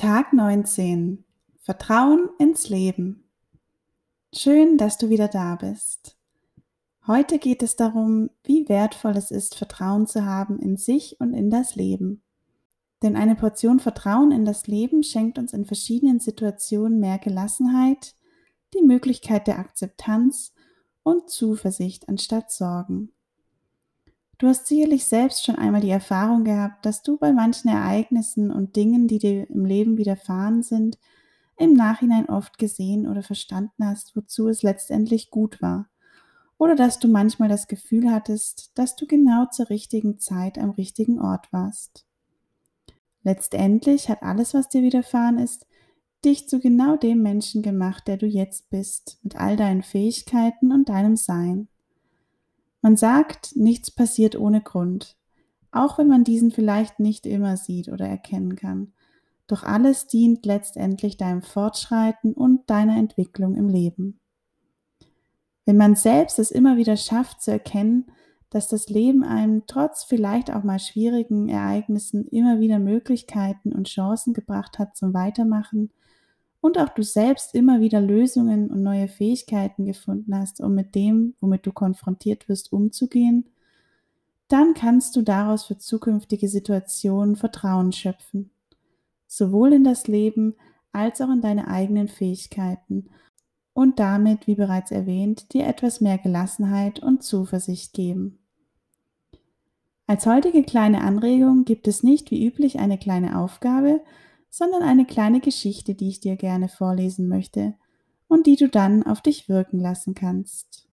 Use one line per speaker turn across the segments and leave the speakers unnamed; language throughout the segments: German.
Tag 19. Vertrauen ins Leben. Schön, dass du wieder da bist. Heute geht es darum, wie wertvoll es ist, Vertrauen zu haben in sich und in das Leben. Denn eine Portion Vertrauen in das Leben schenkt uns in verschiedenen Situationen mehr Gelassenheit, die Möglichkeit der Akzeptanz und Zuversicht anstatt Sorgen. Du hast sicherlich selbst schon einmal die Erfahrung gehabt, dass du bei manchen Ereignissen und Dingen, die dir im Leben widerfahren sind, im Nachhinein oft gesehen oder verstanden hast, wozu es letztendlich gut war. Oder dass du manchmal das Gefühl hattest, dass du genau zur richtigen Zeit am richtigen Ort warst. Letztendlich hat alles, was dir widerfahren ist, dich zu genau dem Menschen gemacht, der du jetzt bist, mit all deinen Fähigkeiten und deinem Sein. Man sagt, nichts passiert ohne Grund, auch wenn man diesen vielleicht nicht immer sieht oder erkennen kann. Doch alles dient letztendlich deinem Fortschreiten und deiner Entwicklung im Leben. Wenn man selbst es immer wieder schafft zu erkennen, dass das Leben einem trotz vielleicht auch mal schwierigen Ereignissen immer wieder Möglichkeiten und Chancen gebracht hat zum Weitermachen, und auch du selbst immer wieder Lösungen und neue Fähigkeiten gefunden hast, um mit dem, womit du konfrontiert wirst, umzugehen, dann kannst du daraus für zukünftige Situationen Vertrauen schöpfen, sowohl in das Leben als auch in deine eigenen Fähigkeiten und damit, wie bereits erwähnt, dir etwas mehr Gelassenheit und Zuversicht geben. Als heutige kleine Anregung gibt es nicht wie üblich eine kleine Aufgabe, sondern eine kleine Geschichte, die ich dir gerne vorlesen möchte und die du dann auf dich wirken lassen kannst.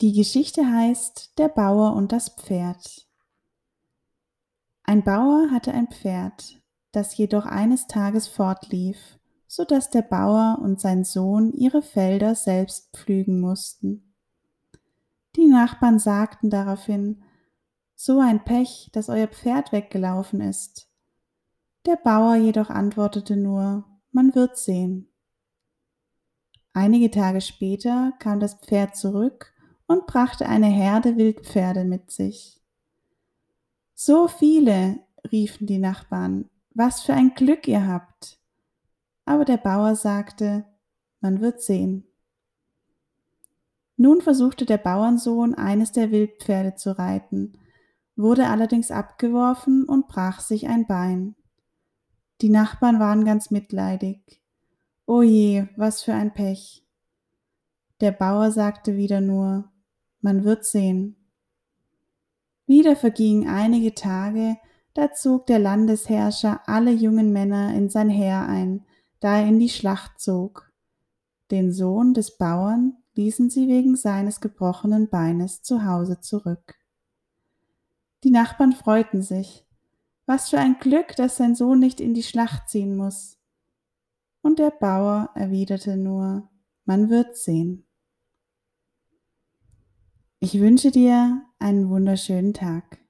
Die Geschichte heißt Der Bauer und das Pferd. Ein Bauer hatte ein Pferd, das jedoch eines Tages fortlief, so dass der Bauer und sein Sohn ihre Felder selbst pflügen mussten. Die Nachbarn sagten daraufhin, so ein Pech, dass euer Pferd weggelaufen ist. Der Bauer jedoch antwortete nur, man wird sehen. Einige Tage später kam das Pferd zurück und brachte eine Herde Wildpferde mit sich. So viele, riefen die Nachbarn, was für ein Glück ihr habt. Aber der Bauer sagte, man wird sehen. Nun versuchte der Bauernsohn eines der Wildpferde zu reiten, wurde allerdings abgeworfen und brach sich ein Bein. Die Nachbarn waren ganz mitleidig. O je, was für ein Pech. Der Bauer sagte wieder nur, man wird sehen. Wieder vergingen einige Tage, da zog der Landesherrscher alle jungen Männer in sein Heer ein, da er in die Schlacht zog. Den Sohn des Bauern ließen sie wegen seines gebrochenen Beines zu Hause zurück. Die Nachbarn freuten sich, was für ein Glück, dass sein Sohn nicht in die Schlacht ziehen muss. Und der Bauer erwiderte nur, man wird sehen. Ich wünsche dir einen wunderschönen Tag.